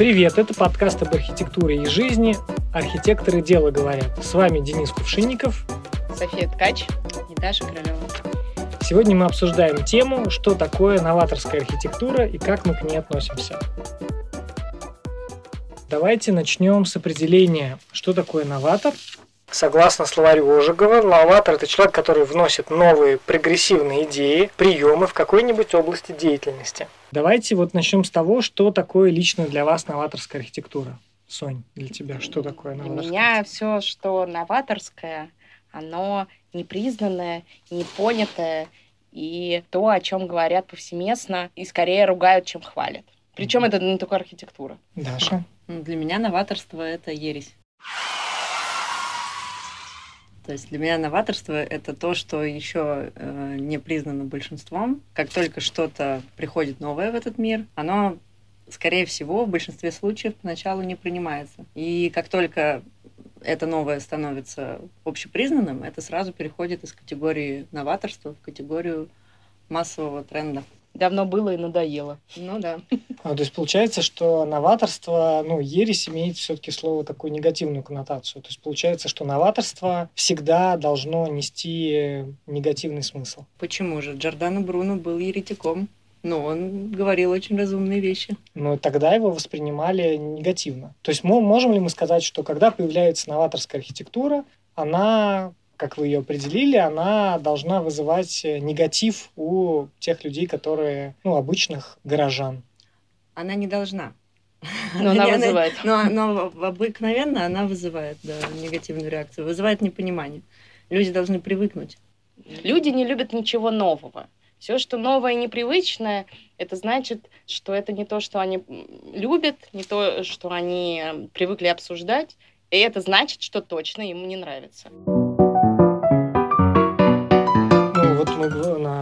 Привет, это подкаст об архитектуре и жизни «Архитекторы дело говорят». С вами Денис Кувшинников, София Ткач и Даша Королева. Сегодня мы обсуждаем тему, что такое новаторская архитектура и как мы к ней относимся. Давайте начнем с определения, что такое новатор. Согласно словарю Ожегова, новатор – это человек, который вносит новые прогрессивные идеи, приемы в какой-нибудь области деятельности. Давайте вот начнем с того, что такое лично для вас новаторская архитектура. Сонь, для тебя что такое новаторская? Для меня все, что новаторское, оно непризнанное, непонятое и то, о чем говорят повсеместно, и скорее ругают, чем хвалят. Причем это не только архитектура. Даша? Для меня новаторство — это ересь. То есть для меня новаторство это то, что еще э, не признано большинством. Как только что-то приходит новое в этот мир, оно, скорее всего, в большинстве случаев поначалу не принимается. И как только это новое становится общепризнанным, это сразу переходит из категории новаторства в категорию массового тренда давно было и надоело. Ну да. А, то есть получается, что новаторство, ну, ересь имеет все-таки слово такую негативную коннотацию. То есть получается, что новаторство всегда должно нести негативный смысл. Почему же? Джордано Бруно был еретиком. Но он говорил очень разумные вещи. Но тогда его воспринимали негативно. То есть мы, можем ли мы сказать, что когда появляется новаторская архитектура, она как вы ее определили, она должна вызывать э, негатив у тех людей, которые, ну, обычных горожан. Она не должна. Но она вызывает. Но, но обыкновенно она вызывает да, негативную реакцию, вызывает непонимание. Люди должны привыкнуть. Люди не любят ничего нового. Все, что новое и непривычное, это значит, что это не то, что они любят, не то, что они привыкли обсуждать, и это значит, что точно им не нравится. Мы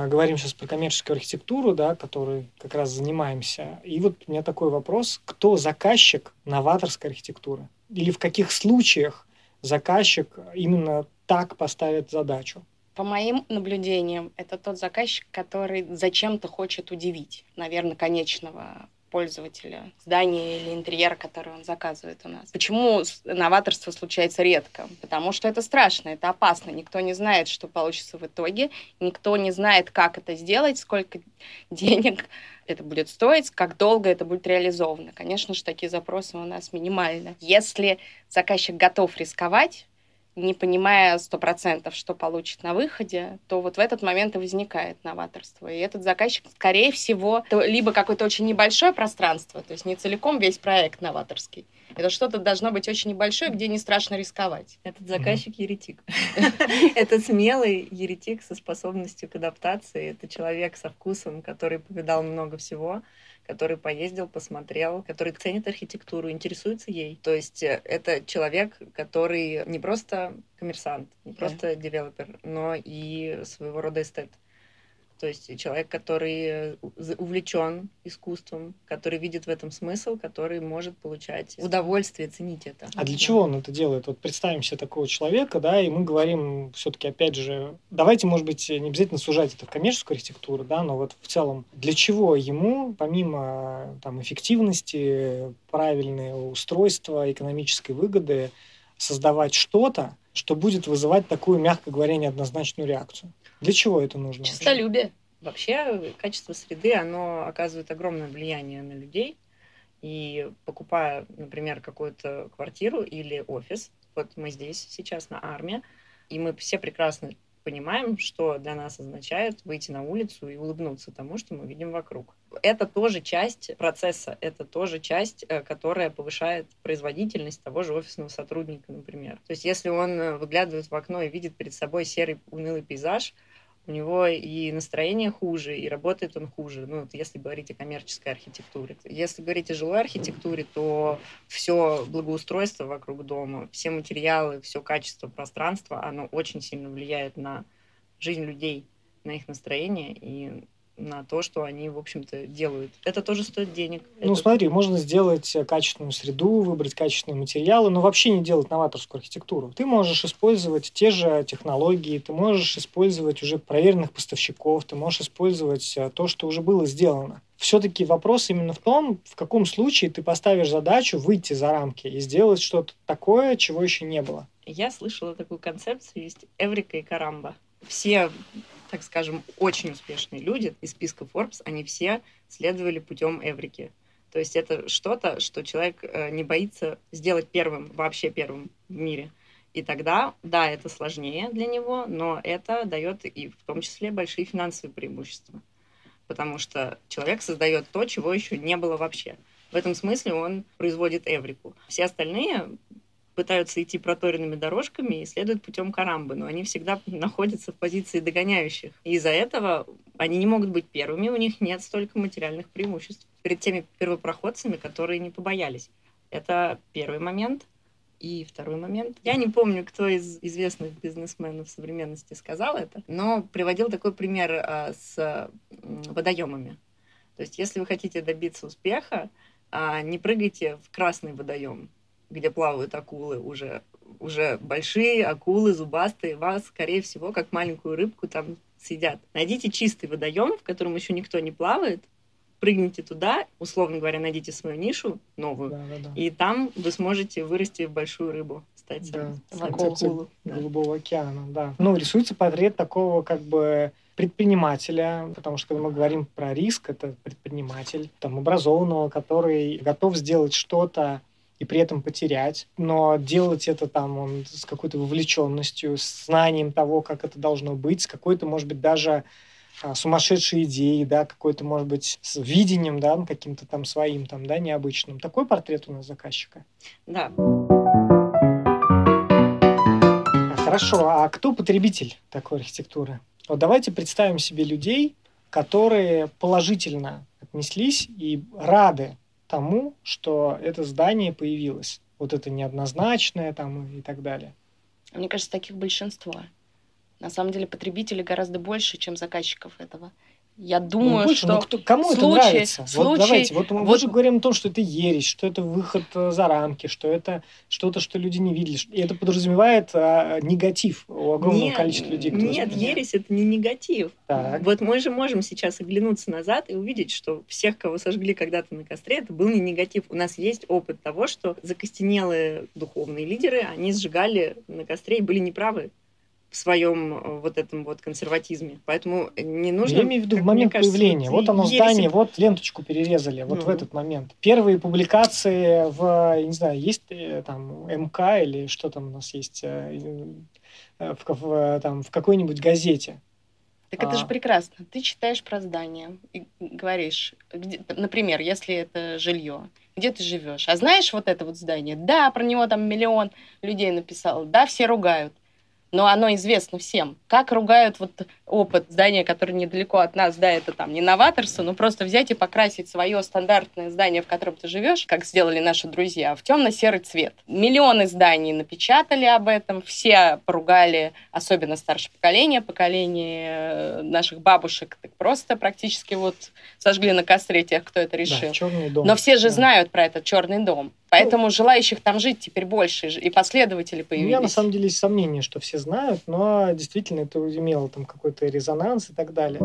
говорим сейчас про коммерческую архитектуру, да, которой как раз занимаемся. И вот у меня такой вопрос. Кто заказчик новаторской архитектуры? Или в каких случаях заказчик именно так поставит задачу? По моим наблюдениям, это тот заказчик, который зачем-то хочет удивить, наверное, конечного пользователя здания или интерьера, который он заказывает у нас. Почему новаторство случается редко? Потому что это страшно, это опасно. Никто не знает, что получится в итоге. Никто не знает, как это сделать, сколько денег это будет стоить, как долго это будет реализовано. Конечно же, такие запросы у нас минимальны. Если заказчик готов рисковать, не понимая сто процентов, что получит на выходе, то вот в этот момент и возникает новаторство. И этот заказчик, скорее всего, либо какое-то очень небольшое пространство, то есть не целиком весь проект новаторский. Это что-то должно быть очень небольшое, где не страшно рисковать. Этот заказчик еретик. Это смелый еретик со способностью к адаптации. Это человек со вкусом, который повидал много всего который поездил, посмотрел, который ценит архитектуру, интересуется ей. То есть э, это человек, который не просто коммерсант, не просто девелопер, но и своего рода эстет. То есть человек, который э, увлечен искусством, который видит в этом смысл, который может получать удовольствие, ценить это. А для да. чего он это делает? Вот представим себе такого человека, да, и мы говорим все-таки, опять же, давайте, может быть, не обязательно сужать это в коммерческую архитектуру, да, но вот в целом, для чего ему, помимо там эффективности, правильного устройства, экономической выгоды, создавать что-то, что будет вызывать такую, мягко говоря, неоднозначную реакцию? Для чего это нужно? Чистолюбие. Вообще, качество среды, оно оказывает огромное влияние на людей. И покупая, например, какую-то квартиру или офис, вот мы здесь сейчас на армии, и мы все прекрасно понимаем, что для нас означает выйти на улицу и улыбнуться тому, что мы видим вокруг. Это тоже часть процесса, это тоже часть, э, которая повышает производительность того же офисного сотрудника, например. То есть если он э, выглядывает в окно и видит перед собой серый унылый пейзаж, у него и настроение хуже, и работает он хуже. Ну, вот если говорить о коммерческой архитектуре. Если говорить о жилой архитектуре, то все благоустройство вокруг дома, все материалы, все качество пространства, оно очень сильно влияет на жизнь людей, на их настроение и на то, что они, в общем-то, делают. Это тоже стоит денег. Ну, это... смотри, можно сделать качественную среду, выбрать качественные материалы, но вообще не делать новаторскую архитектуру. Ты можешь использовать те же технологии, ты можешь использовать уже проверенных поставщиков, ты можешь использовать э, то, что уже было сделано. все-таки вопрос именно в том, в каком случае ты поставишь задачу выйти за рамки и сделать что-то такое, чего еще не было. Я слышала такую концепцию, есть Эврика и Карамба. Все, так скажем, очень успешные люди из списка Forbes, они все следовали путем Эврики. То есть это что-то, что человек э, не боится сделать первым, вообще первым в мире. И тогда, да, это сложнее для него, но это дает и в том числе большие финансовые преимущества. Потому что человек создает то, чего еще не было вообще. В этом смысле он производит эврику. Все остальные пытаются идти проторенными дорожками и следуют путем карамбы, но они всегда находятся в позиции догоняющих. Из-за этого они не могут быть первыми, у них нет столько материальных преимуществ перед теми первопроходцами, которые не побоялись. Это первый момент. И второй момент. Я не помню, кто из известных бизнесменов современности сказал это, но приводил такой пример а, с водоемами. То есть, если вы хотите добиться успеха, а, не прыгайте в красный водоем, где плавают акулы уже, уже большие акулы, зубастые, вас, скорее всего, как маленькую рыбку там съедят. Найдите чистый водоем, в котором еще никто не плавает, прыгните туда, условно говоря, найдите свою нишу новую, да, да, да. и там вы сможете вырасти в большую рыбу, стать да, акулу. Голубого океана, да. Ну, рисуется портрет такого как бы предпринимателя, потому что когда мы говорим про риск, это предприниматель, там, образованного, который готов сделать что-то и при этом потерять, но делать это там он с какой-то вовлеченностью, с знанием того, как это должно быть, с какой-то, может быть, даже а, сумасшедшей идеей, да, какой-то, может быть, с видением, да, каким-то там своим, там, да, необычным. Такой портрет у нас заказчика. Да. Хорошо, а кто потребитель такой архитектуры? Вот давайте представим себе людей, которые положительно отнеслись и рады тому, что это здание появилось. Вот это неоднозначное там и так далее. Мне кажется, таких большинство. На самом деле потребителей гораздо больше, чем заказчиков этого. Я ну, думаю, ну, больше, что... кто, кому случай, это нравится? Случай, вот давайте, вот мы вот... же говорим о том, что это ересь, что это выход э, за рамки, что это что-то, что люди не видели. И это подразумевает а, негатив у огромного нет, количества людей. Нет, ересь — это не негатив. Так. Вот мы же можем сейчас оглянуться назад и увидеть, что всех, кого сожгли когда-то на костре, это был не негатив. У нас есть опыт того, что закостенелые духовные лидеры, они сжигали на костре и были неправы в своем э, вот этом вот консерватизме. Поэтому не нужно... Я имею в виду в момент кажется, появления. Вот оно здание, вот ленточку перерезали, вот ну. в этот момент. Первые публикации в, не знаю, есть э, там МК или что там у нас есть э, в, в, там, в какой-нибудь газете. Так это а... же прекрасно. Ты читаешь про здание и говоришь, где, например, если это жилье, где ты живешь. А знаешь вот это вот здание? Да, про него там миллион людей написал. Да, все ругают но оно известно всем. Как ругают вот опыт здания, которое недалеко от нас, да, это там не новаторство, но просто взять и покрасить свое стандартное здание, в котором ты живешь, как сделали наши друзья, в темно-серый цвет. Миллионы зданий напечатали об этом, все поругали, особенно старшее поколение, поколение э, наших бабушек, так просто практически вот сожгли на костре тех, кто это решил. Да, дом. Но все же да. знают про этот черный дом. Поэтому ну, желающих там жить теперь больше, и последователи появились. У меня на самом деле есть сомнение, что все знают, но действительно это имело там какой-то резонанс и так далее.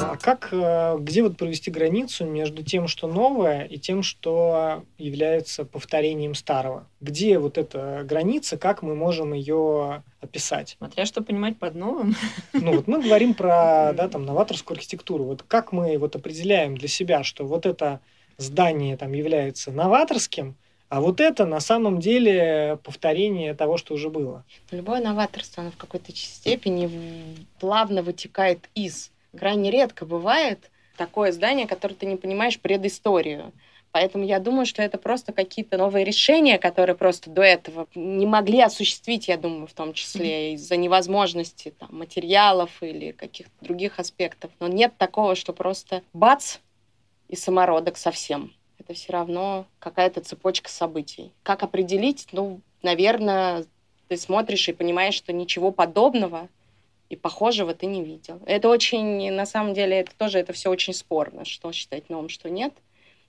А как, э, где вот провести границу между тем, что новое, и тем, что является повторением старого? Где вот эта граница, как мы можем ее описать? Смотря что понимать под новым. Ну вот мы говорим про да, там, новаторскую архитектуру. Вот как мы вот определяем для себя, что вот это здание там является новаторским, а вот это на самом деле повторение того, что уже было. Любое новаторство, оно в какой-то степени плавно вытекает из. Крайне редко бывает такое здание, которое ты не понимаешь предысторию. Поэтому я думаю, что это просто какие-то новые решения, которые просто до этого не могли осуществить, я думаю, в том числе из-за невозможности там, материалов или каких-то других аспектов. Но нет такого, что просто бац и самородок совсем это все равно какая-то цепочка событий. Как определить? Ну, наверное, ты смотришь и понимаешь, что ничего подобного и похожего ты не видел. Это очень, на самом деле, это тоже это все очень спорно, что считать новым, что нет.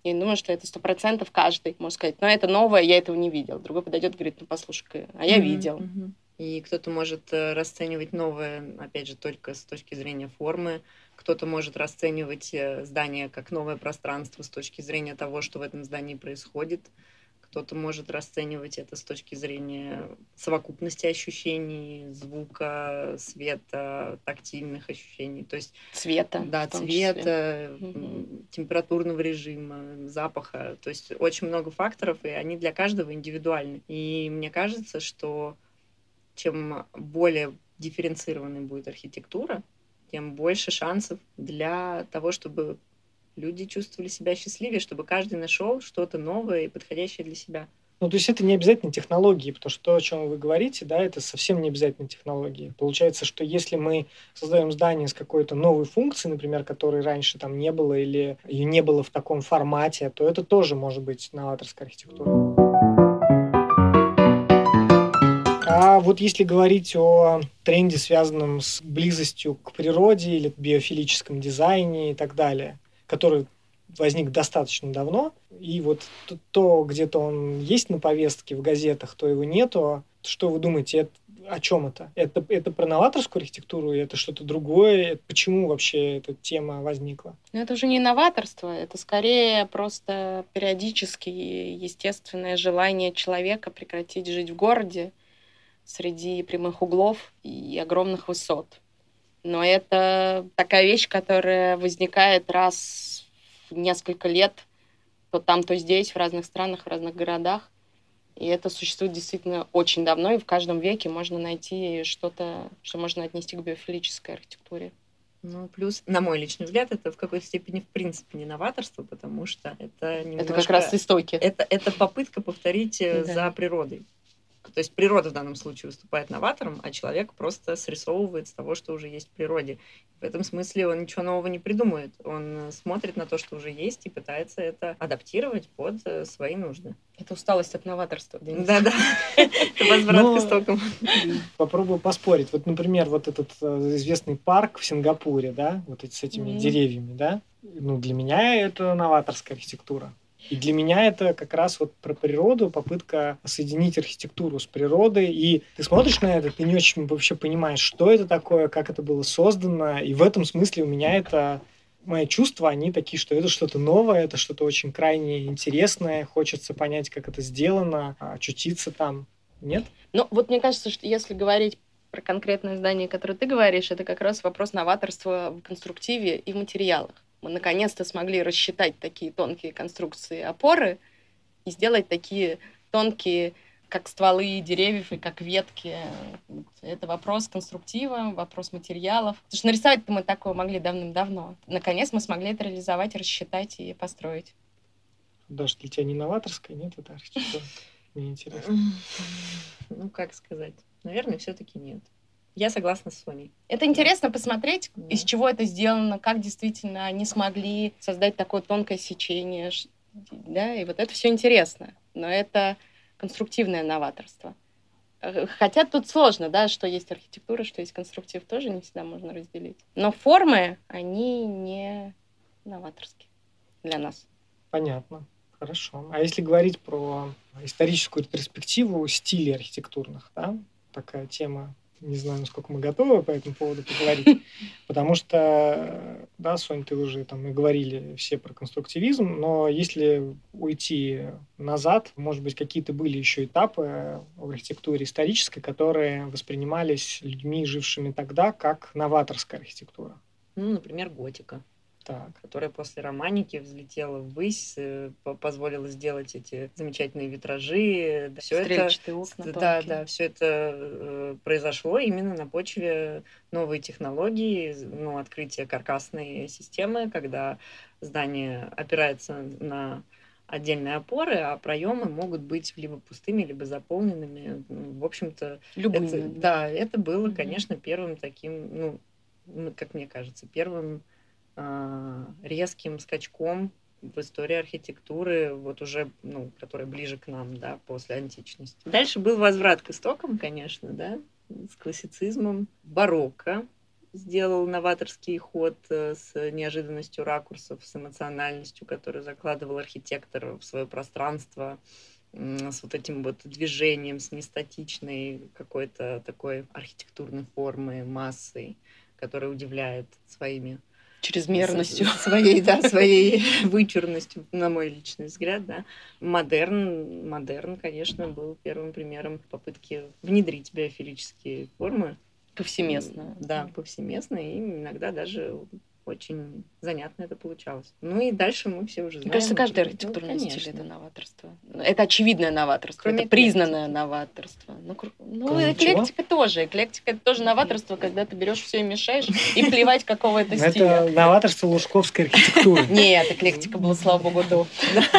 Я думаю, что это сто процентов каждый может сказать, но это новое, я этого не видел. Другой подойдет и говорит, ну послушай, а я mm-hmm. видел. Mm-hmm. И кто-то может э, расценивать новое, опять же, только с точки зрения формы. Кто-то может расценивать э, здание как новое пространство с точки зрения того, что в этом здании происходит. Кто-то может расценивать это с точки зрения совокупности ощущений, звука, света, тактильных ощущений. То есть цвета. Да, цвета, угу. температурного режима, запаха. То есть очень много факторов, и они для каждого индивидуальны. И мне кажется, что чем более дифференцированной будет архитектура, тем больше шансов для того, чтобы люди чувствовали себя счастливее, чтобы каждый нашел что-то новое и подходящее для себя. Ну, то есть это не обязательно технологии, потому что то, о чем вы говорите, да, это совсем не обязательно технологии. Получается, что если мы создаем здание с какой-то новой функцией, например, которой раньше там не было или ее не было в таком формате, то это тоже может быть новаторская архитектура. А вот если говорить о тренде, связанном с близостью к природе или биофилическом дизайне и так далее, который возник достаточно давно, и вот то, где-то он есть на повестке в газетах, то его нету. Что вы думаете, это, о чем это? это? Это про новаторскую архитектуру, это что-то другое? Почему вообще эта тема возникла? Ну, это уже не новаторство, это скорее просто периодически естественное желание человека прекратить жить в городе среди прямых углов и огромных высот. Но это такая вещь, которая возникает раз в несколько лет, то там, то здесь, в разных странах, в разных городах. И это существует действительно очень давно, и в каждом веке можно найти что-то, что можно отнести к биофилической архитектуре. Ну, плюс, на мой личный взгляд, это в какой-то степени, в принципе, не новаторство, потому что это немножко... Это как раз истоки. Это, это попытка повторить э, да. за природой. То есть природа в данном случае выступает новатором, а человек просто срисовывает с того, что уже есть в природе. В этом смысле он ничего нового не придумывает. Он смотрит на то, что уже есть, и пытается это адаптировать под э, свои нужды. Это усталость от новаторства. Да-да. Это возврат к истокам. Попробую поспорить. Вот, например, вот этот э, известный парк в Сингапуре, да, вот с этими деревьями, да, ну, для меня это новаторская архитектура. И для меня это как раз вот про природу, попытка соединить архитектуру с природой. И ты смотришь на это, ты не очень вообще понимаешь, что это такое, как это было создано. И в этом смысле у меня это мои чувства, они такие, что это что-то новое, это что-то очень крайне интересное, хочется понять, как это сделано, очутиться там. Нет? Ну, вот мне кажется, что если говорить про конкретное здание, которое ты говоришь, это как раз вопрос новаторства в конструктиве и в материалах мы наконец-то смогли рассчитать такие тонкие конструкции опоры и сделать такие тонкие, как стволы деревьев и как ветки. Это вопрос конструктива, вопрос материалов. Потому что нарисовать-то мы такое могли давным-давно. Наконец мы смогли это реализовать, рассчитать и построить. Даже для тебя не новаторская, нет, это архитектура? Мне интересно. Ну, как сказать? Наверное, все-таки нет. Я согласна с Соней. Это интересно посмотреть, да. из чего это сделано, как действительно они смогли создать такое тонкое сечение. Да, и вот это все интересно. Но это конструктивное новаторство. Э, хотя тут сложно, да, что есть архитектура, что есть конструктив, тоже не всегда можно разделить. Но формы, они не новаторские для нас. Понятно. Хорошо. А если говорить про историческую перспективу стилей архитектурных, да, такая тема не знаю, насколько мы готовы по этому поводу поговорить, потому что, да, Сонь, ты уже там и говорили все про конструктивизм, но если уйти назад, может быть, какие-то были еще этапы в архитектуре исторической, которые воспринимались людьми, жившими тогда, как новаторская архитектура. Ну, например, готика так. которая после романики взлетела ввысь, э, позволила сделать эти замечательные витражи. Все это, окна. Да, да, все это э, произошло именно на почве новой технологии, ну, открытия каркасной системы, когда здание опирается на отдельные опоры, а проемы могут быть либо пустыми, либо заполненными. Ну, в общем-то, Любыми. Это, да, это было, конечно, первым таким, ну, как мне кажется, первым резким скачком в истории архитектуры, вот уже, ну, которая ближе к нам, да, после античности. Дальше был возврат к истокам, конечно, да, с классицизмом. Барокко сделал новаторский ход э, с неожиданностью ракурсов, с эмоциональностью, которую закладывал архитектор в свое пространство, с вот этим вот движением, с нестатичной какой-то такой архитектурной формой, массой, которая удивляет своими чрезмерностью. Своей, да, своей вычурностью, на мой личный взгляд, да. Модерн, модерн, конечно, был первым примером попытки внедрить биофилические формы. Повсеместно. Да, повсеместно, и иногда даже очень занятно это получалось. Ну и дальше мы все уже знаем. Мне кажется, каждый архитектурный ну, стиль это новаторство. Это очевидное новаторство, Кроме это признанное новаторство. Ну, ну эклектика чего? тоже. Эклектика это тоже новаторство, когда ты берешь все и мешаешь, и плевать какого это стиля. Это новаторство лужковской архитектуры. Нет, эклектика была, слава богу, до.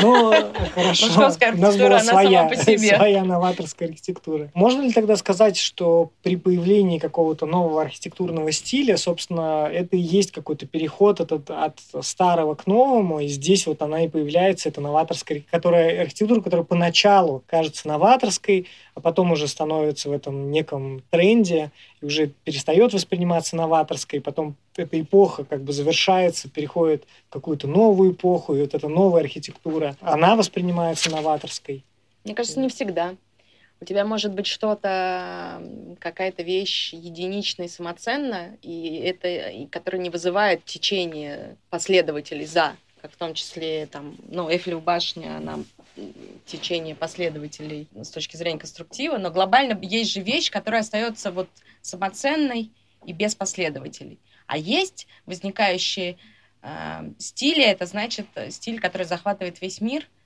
Ну, хорошо. Лужковская архитектура, она сама по себе. Своя новаторская архитектура. Можно ли тогда сказать, что при появлении какого-то нового архитектурного стиля, собственно, это и есть какой-то переход этот от старого к новому, и здесь вот она и появляется, эта новаторская, которая, архитектура, которая поначалу кажется новаторской, а потом уже становится в этом неком тренде, и уже перестает восприниматься новаторской, потом эта эпоха как бы завершается, переходит в какую-то новую эпоху, и вот эта новая архитектура, она воспринимается новаторской. Мне кажется, не всегда. У тебя может быть что-то, какая-то вещь единичная и самоценна, и это, и которая не вызывает течение последователей за, как в том числе там, ну, Эйфелева башня, она течение последователей с точки зрения конструктива, но глобально есть же вещь, которая остается вот самоценной и без последователей. А есть возникающие э, стили, это значит стиль, который захватывает весь мир –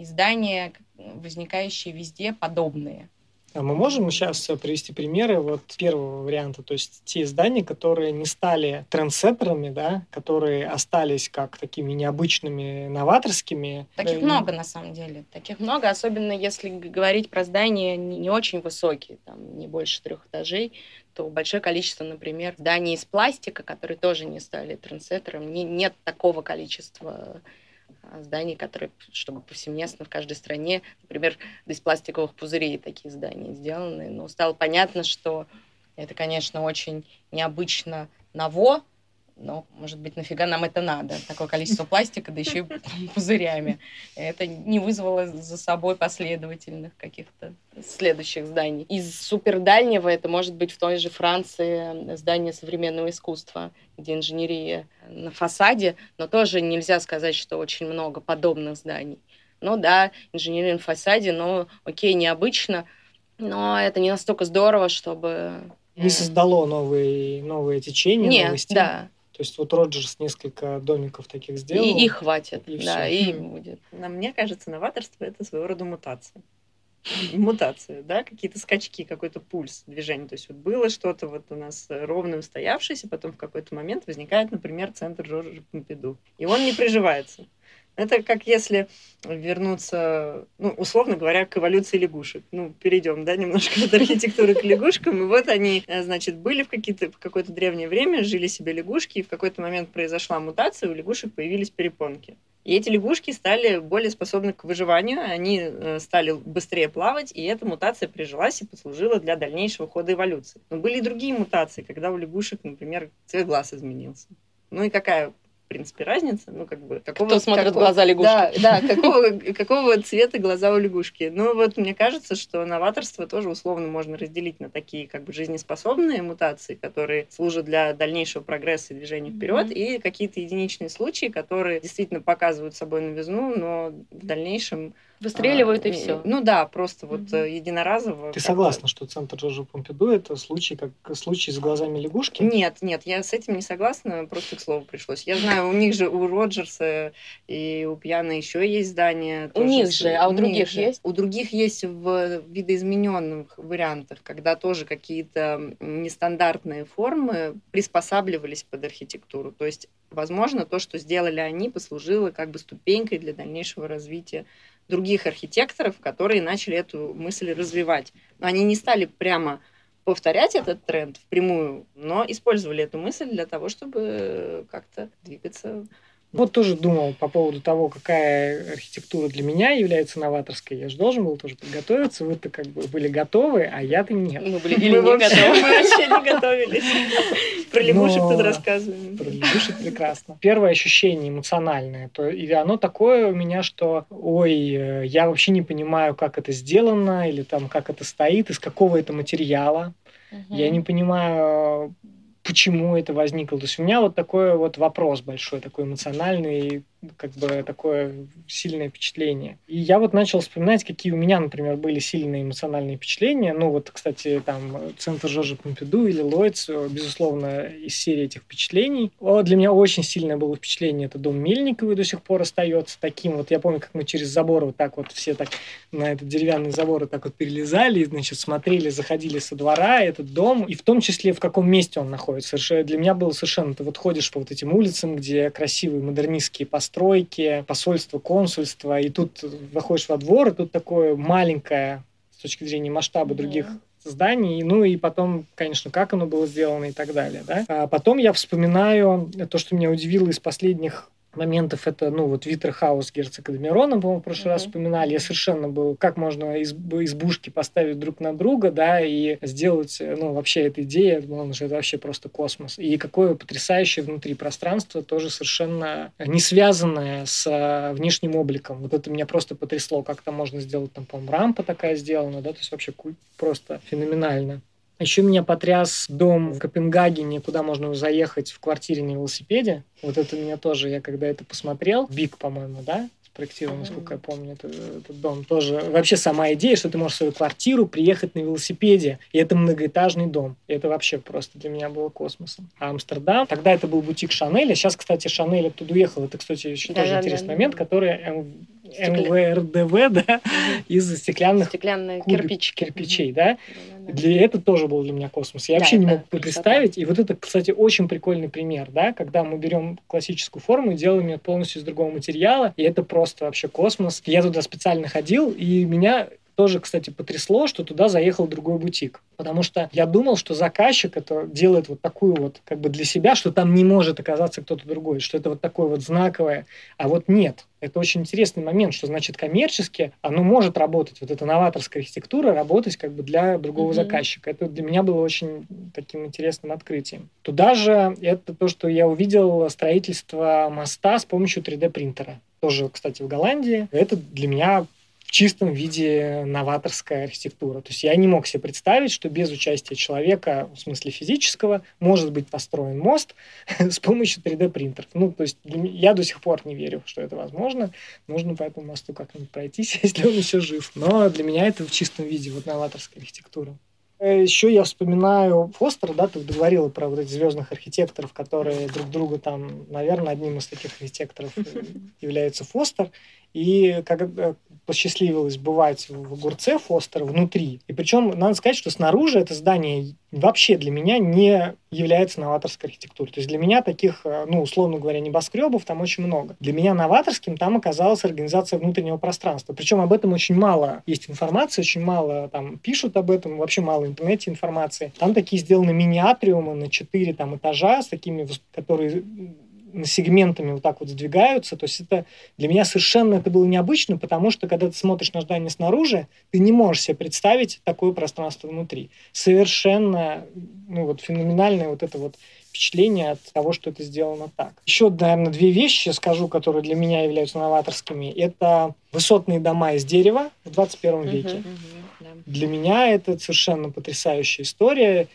и здания, возникающие везде, подобные. А мы можем сейчас привести примеры вот первого варианта, то есть те здания, которые не стали трендсеттерами, да, которые остались как такими необычными, новаторскими. Таких да, много на самом деле. Таких много, особенно если говорить про здания не, не очень высокие, там не больше трех этажей, то большое количество, например, зданий из пластика, которые тоже не стали трендсеттером, не, нет такого количества зданий, которые, чтобы повсеместно в каждой стране, например, из пластиковых пузырей такие здания сделаны. Но стало понятно, что это, конечно, очень необычно ново, но, может быть, нафига нам это надо? Такое количество пластика, да еще и пузырями. Это не вызвало за собой последовательных каких-то следующих зданий. Из супердальнего это может быть в той же Франции здание современного искусства, где инженерия на фасаде, но тоже нельзя сказать, что очень много подобных зданий. Ну да, инженерия на фасаде, но окей, необычно, но это не настолько здорово, чтобы... Не э, создало новые, новые течения, Нет, новые стили. да. То есть вот Роджерс несколько домиков таких сделал. И, и хватит, и да, все. и будет. Но мне кажется, новаторство это своего рода мутация. Мутация, да, какие-то скачки, какой-то пульс движения. То есть вот было что-то вот у нас ровно устоявшееся, потом в какой-то момент возникает, например, центр Жоржа Помпиду. И он не приживается. Это как если вернуться, ну, условно говоря, к эволюции лягушек. Ну, перейдем, да, немножко от архитектуры к лягушкам. И вот они, э, значит, были в, какие-то, в какое-то древнее время, жили себе лягушки, и в какой-то момент произошла мутация, у лягушек появились перепонки. И эти лягушки стали более способны к выживанию, они э, стали быстрее плавать, и эта мутация прижилась и послужила для дальнейшего хода эволюции. Но были и другие мутации, когда у лягушек, например, цвет глаз изменился. Ну и какая принципе, разница. Ну, как бы, какого, Кто смотрит какого, глаза лягушки. Да, да какого, какого цвета глаза у лягушки. Ну, вот мне кажется, что новаторство тоже условно можно разделить на такие как бы жизнеспособные мутации, которые служат для дальнейшего прогресса и движения вперед, mm-hmm. и какие-то единичные случаи, которые действительно показывают собой новизну, но в дальнейшем Выстреливают а, и все. Ну да, просто вот угу. единоразово. Ты согласна, что центр Жоржа Помпиду это случай, как случай с глазами лягушки? Нет, нет, я с этим не согласна, просто к слову пришлось. Я знаю, у них же, у Роджерса и у Пьяна еще есть здание. У них же, а у, у других же. есть? У других есть в видоизмененных вариантах, когда тоже какие-то нестандартные формы приспосабливались под архитектуру. То есть, возможно, то, что сделали они, послужило как бы ступенькой для дальнейшего развития других архитекторов, которые начали эту мысль развивать. Но они не стали прямо повторять этот тренд впрямую, но использовали эту мысль для того, чтобы как-то двигаться Вот тоже думал по поводу того, какая архитектура для меня является новаторской. Я же должен был тоже подготовиться. Вы-то как бы были готовы, а я-то нет. Мы были или не готовы. Мы вообще не готовились. Про лягушек тут рассказываем. Про лягушек прекрасно. Первое ощущение эмоциональное. То, и оно такое у меня, что ой, э, я вообще не понимаю, как это сделано, или там как это стоит, из какого это материала. Угу. Я не понимаю, почему это возникло. То есть у меня вот такой вот вопрос большой, такой эмоциональный, как бы такое сильное впечатление. И я вот начал вспоминать, какие у меня, например, были сильные эмоциональные впечатления. Ну вот, кстати, там Центр Жоржа Помпиду или Ллойдс, безусловно, из серии этих впечатлений. О, для меня очень сильное было впечатление. Это дом Мельниковой до сих пор остается таким. Вот я помню, как мы через забор вот так вот все так на этот деревянный забор вот так вот перелезали, значит, смотрели, заходили со двора этот дом, и в том числе в каком месте он находится. Для меня было совершенно... Ты вот ходишь по вот этим улицам, где красивые модернистские постройки, постройки, посольство, консульство, и тут заходишь во двор, и тут такое маленькое с точки зрения масштаба других зданий, ну и потом, конечно, как оно было сделано и так далее. Да? А потом я вспоминаю то, что меня удивило из последних моментов это, ну, вот Витерхаус герцога Демирона, по-моему, в прошлый mm-hmm. раз вспоминали. Я совершенно был, как можно изб, избушки поставить друг на друга, да, и сделать, ну, вообще эта идея, думал, что это вообще просто космос. И какое потрясающее внутри пространство, тоже совершенно не связанное с а, внешним обликом. Вот это меня просто потрясло, как там можно сделать, там, по-моему, рампа такая сделана, да, то есть вообще просто феноменально. Еще меня потряс дом в Копенгагене, куда можно заехать в квартире на велосипеде. Вот это меня тоже, я когда это посмотрел, Биг, по-моему, да, спроектировал, насколько я помню, этот, этот дом. Тоже вообще сама идея, что ты можешь в свою квартиру приехать на велосипеде, и это многоэтажный дом. И это вообще просто для меня было космосом. А Амстердам, тогда это был бутик Шанель, а сейчас, кстати, Шанель оттуда уехал. Это, кстати, еще да, тоже да, интересный да, момент, который МВРДВ, да, из стеклянных Стеклянные кубик, кирпичей, да. Для это тоже был для меня космос. Я да, вообще не мог представить. И вот это, кстати, очень прикольный пример, да, когда мы берем классическую форму и делаем ее полностью из другого материала, и это просто вообще космос. Я туда специально ходил, и меня тоже, кстати, потрясло, что туда заехал другой бутик. Потому что я думал, что заказчик это делает вот такую вот как бы для себя, что там не может оказаться кто-то другой, что это вот такое вот знаковое. А вот нет. Это очень интересный момент, что значит коммерчески оно может работать, вот эта новаторская архитектура работать как бы для другого mm-hmm. заказчика. Это для меня было очень таким интересным открытием. Туда же это то, что я увидел строительство моста с помощью 3D принтера. Тоже, кстати, в Голландии. Это для меня в чистом виде новаторская архитектура. То есть я не мог себе представить, что без участия человека, в смысле физического, может быть построен мост с помощью 3D-принтеров. Ну, то есть я до сих пор не верю, что это возможно. Нужно по этому мосту как-нибудь пройтись, если он еще жив. Но для меня это в чистом виде вот новаторская архитектура. Э, еще я вспоминаю Фостера, да, ты говорила про вот этих звездных архитекторов, которые друг друга там, наверное, одним из таких архитекторов является Фостер. И когда посчастливилось бывать в огурце Фостер внутри, и причем надо сказать, что снаружи это здание вообще для меня не является новаторской архитектурой. То есть для меня таких, э, ну, условно говоря, небоскребов там очень много. Для меня новаторским там оказалась организация внутреннего пространства. Причем об этом очень мало есть информации, очень мало там пишут об этом, вообще мало в интернете информации. Там такие сделаны мини-атриумы на четыре там этажа с такими, которые сегментами вот так вот сдвигаются. То есть это для меня совершенно это было необычно, потому что когда ты смотришь на здание снаружи, ты не можешь себе представить такое пространство внутри. Совершенно ну, вот, феноменальное вот это вот впечатление от того, что это сделано так. Еще, наверное, две вещи скажу, которые для меня являются новаторскими. Это высотные дома из дерева в 21 веке. Uh-huh, uh-huh, yeah. Для меня это совершенно потрясающая история.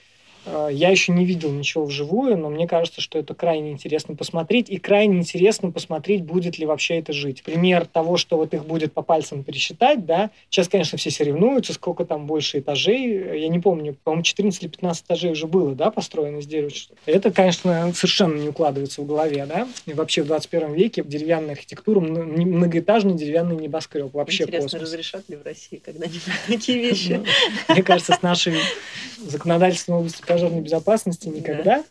Э, я еще не видел ничего вживую, но мне кажется, что это крайне интересно посмотреть. И крайне интересно посмотреть, будет ли вообще это жить. Пример того, что вот их будет по пальцам пересчитать, да. Сейчас, конечно, все соревнуются, сколько там больше этажей. Я не помню, по-моему, 14 или 15 этажей уже было, да, построено из дерева. Это, конечно, совершенно не укладывается в голове, да. И вообще в 21 веке деревянная архитектура, многоэтажный деревянный небоскреб. Вообще Интересно, космос. разрешат ли в России когда-нибудь такие вещи? Мне кажется, с нашей законодательством области пожарной безопасности никогда.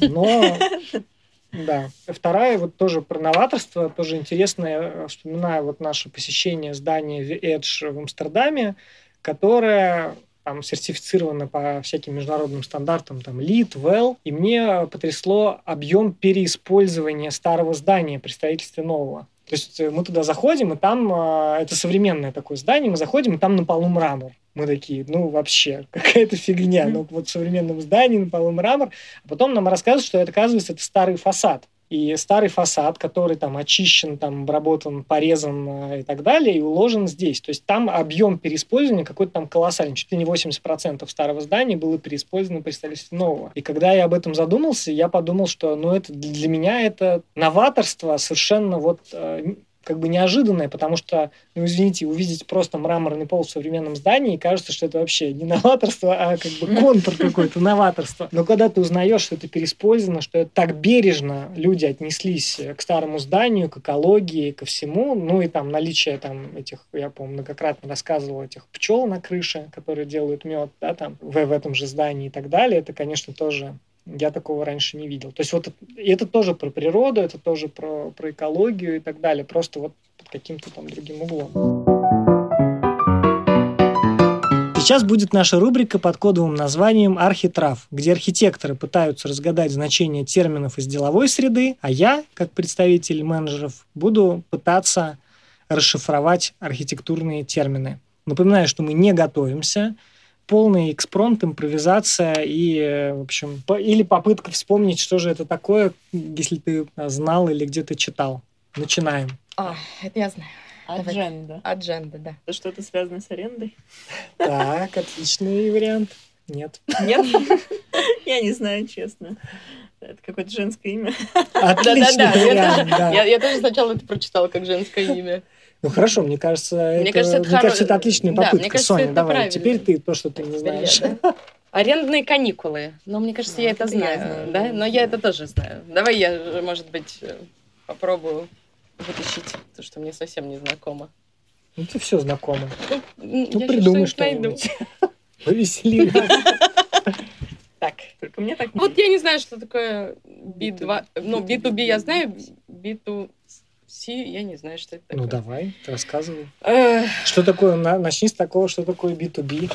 Но да. Вторая, вот тоже про новаторство, тоже интересно, я вспоминаю вот наше посещение здания The Edge в Амстердаме, которое там сертифицировано по всяким международным стандартам, там LEED, WELL, и мне потрясло объем переиспользования старого здания при строительстве нового. То есть э, мы туда заходим, и там, э, это современное такое здание, мы заходим, и там на полу мрамор. Мы такие, ну вообще, какая-то фигня. Ну вот в современном здании на полу мрамор. А потом нам рассказывают, что это, оказывается, это старый фасад. И старый фасад, который там очищен, там обработан, порезан э, и так далее, и уложен здесь. То есть там объем переиспользования какой-то там колоссальный. Чуть ли не 80% старого здания было переиспользовано при строительстве нового. И когда я об этом задумался, я подумал, что ну, это для меня это новаторство совершенно вот э, как бы неожиданное, потому что, ну, извините, увидеть просто мраморный пол в современном здании, кажется, что это вообще не новаторство, а как бы контур какой-то новаторство. Но когда ты узнаешь, что это переиспользовано, что это так бережно люди отнеслись к старому зданию, к экологии, ко всему, ну и там наличие там этих, я помню, многократно рассказывал этих пчел на крыше, которые делают мед, да, там в, в этом же здании и так далее, это, конечно, тоже я такого раньше не видел. То есть вот это тоже про природу, это тоже про, про экологию и так далее, просто вот под каким-то там другим углом. Сейчас будет наша рубрика под кодовым названием «Архитрав», где архитекторы пытаются разгадать значение терминов из деловой среды, а я, как представитель менеджеров, буду пытаться расшифровать архитектурные термины. Напоминаю, что мы не готовимся, полный экспронт, импровизация и, в общем, по, или попытка вспомнить, что же это такое, если ты знал или где-то читал. Начинаем. А, это я знаю. Адженда. Адженда, да. Это что-то связано с арендой? Так, отличный вариант. Нет. Нет? Я не знаю, честно. Это какое-то женское имя. Отличный вариант, да. Я тоже сначала это прочитала как женское имя. Ну хорошо, мне кажется, мне это, кажется, это, мне кажется, это отличная попытка. Да, мне кажется, Соня, давай, правильно. теперь ты то, что ты не знаешь. Я, да? Арендные каникулы. Ну, мне кажется, ну, я это знаю, знаю, да? Но я это тоже знаю. Давай я, может быть, попробую вытащить то, что мне совсем не знакомо. Ну, тебе все знакомо. Ну, ну придумай что-нибудь. Повесели Так. Только мне так Вот я не знаю, что такое B2. Ну, B2B я знаю, B2 Си, я не знаю, что это ну, такое. Ну, давай, рассказывай. Что такое, начни с такого, что такое B2B.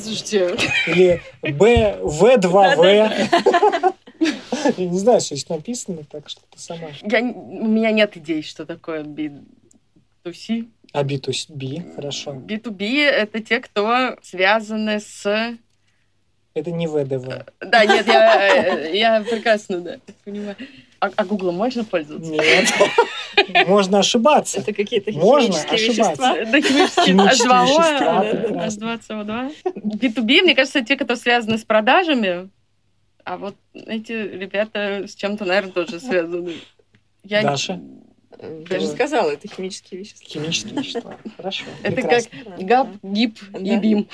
Слушайте. Или B, V2V. Я не знаю, что здесь написано, так что ты сама. Я, у меня нет идей, что такое B2C. А B2B, хорошо. B2B — это те, кто связаны с... Это не ВДВ. Да, нет, я, я прекрасно, да, понимаю. А, а Гуглом можно пользоваться? Нет. Можно ошибаться. Это какие-то химические вещества. Да, химические H2O, H2CO2. B2B, мне кажется, те, кто связаны с продажами, а вот эти ребята с чем-то, наверное, тоже связаны. Я Даша? Я же сказала, это химические вещества. Химические вещества. Хорошо. Это как ГАП, ГИП и БИМ.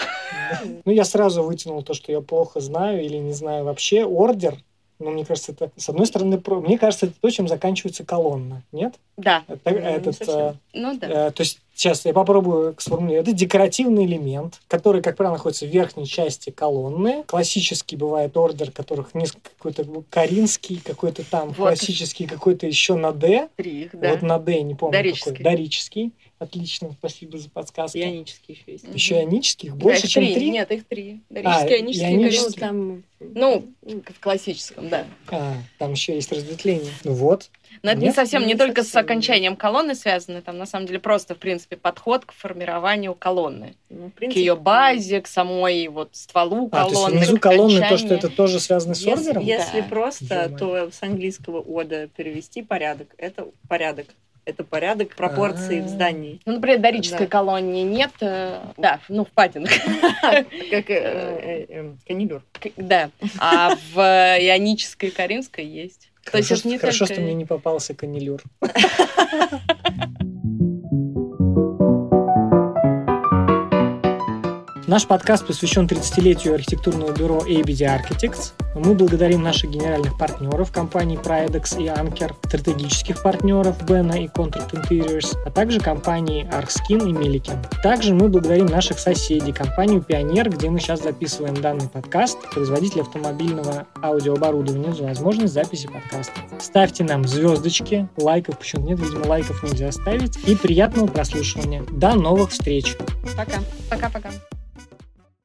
Ну, я сразу вытянул то, что я плохо знаю или не знаю вообще. Ордер ну, мне кажется, это, с одной стороны, про... мне кажется, это то, чем заканчивается колонна, нет? Да. Это, ну, этот, э, ну, да. Э, то есть, сейчас я попробую сформулировать. Это декоративный элемент, который, как правило, находится в верхней части колонны. Классический бывает ордер, которых несколько, какой-то коринский, какой-то там, вот. классический, какой-то еще на D. Три, да. Вот на D, не помню Дорический. какой. Дорический. Отлично, спасибо за подсказку. Ионические еще есть. Еще ионических? Больше, да, чем три? три? Нет, их три. Дорические, а, ионические, ионические. там... Ну, в классическом, да. А, там еще есть разветвление. Ну вот. Но это Нет? не совсем, не, не только совсем. с окончанием колонны связано, там на самом деле просто, в принципе, подход к формированию колонны. Ну, принципе, к ее базе, к самой вот стволу колонны. А, то есть внизу колонны то, что это тоже связано с если, ордером? Если да. просто, то с английского ода перевести порядок, это порядок это порядок пропорций в а. здании. Ну, например, дорической да. колонии нет, э, да, ну, в патинах. Как э, э, канилюр. Да, а в ионической Каринской есть. Хорошо, что мне не попался канилюр. Наш подкаст посвящен 30-летию архитектурного бюро ABD Architects. Мы благодарим наших генеральных партнеров компаний Pridex и Anker, стратегических партнеров Бена и Contract Interiors, а также компании Arkskin и Milliken. Также мы благодарим наших соседей, компанию Пионер, где мы сейчас записываем данный подкаст, производитель автомобильного аудиооборудования за возможность записи подкаста. Ставьте нам звездочки, лайков почему нет, видимо, лайков нельзя ставить, и приятного прослушивания. До новых встреч! Пока. Пока-пока.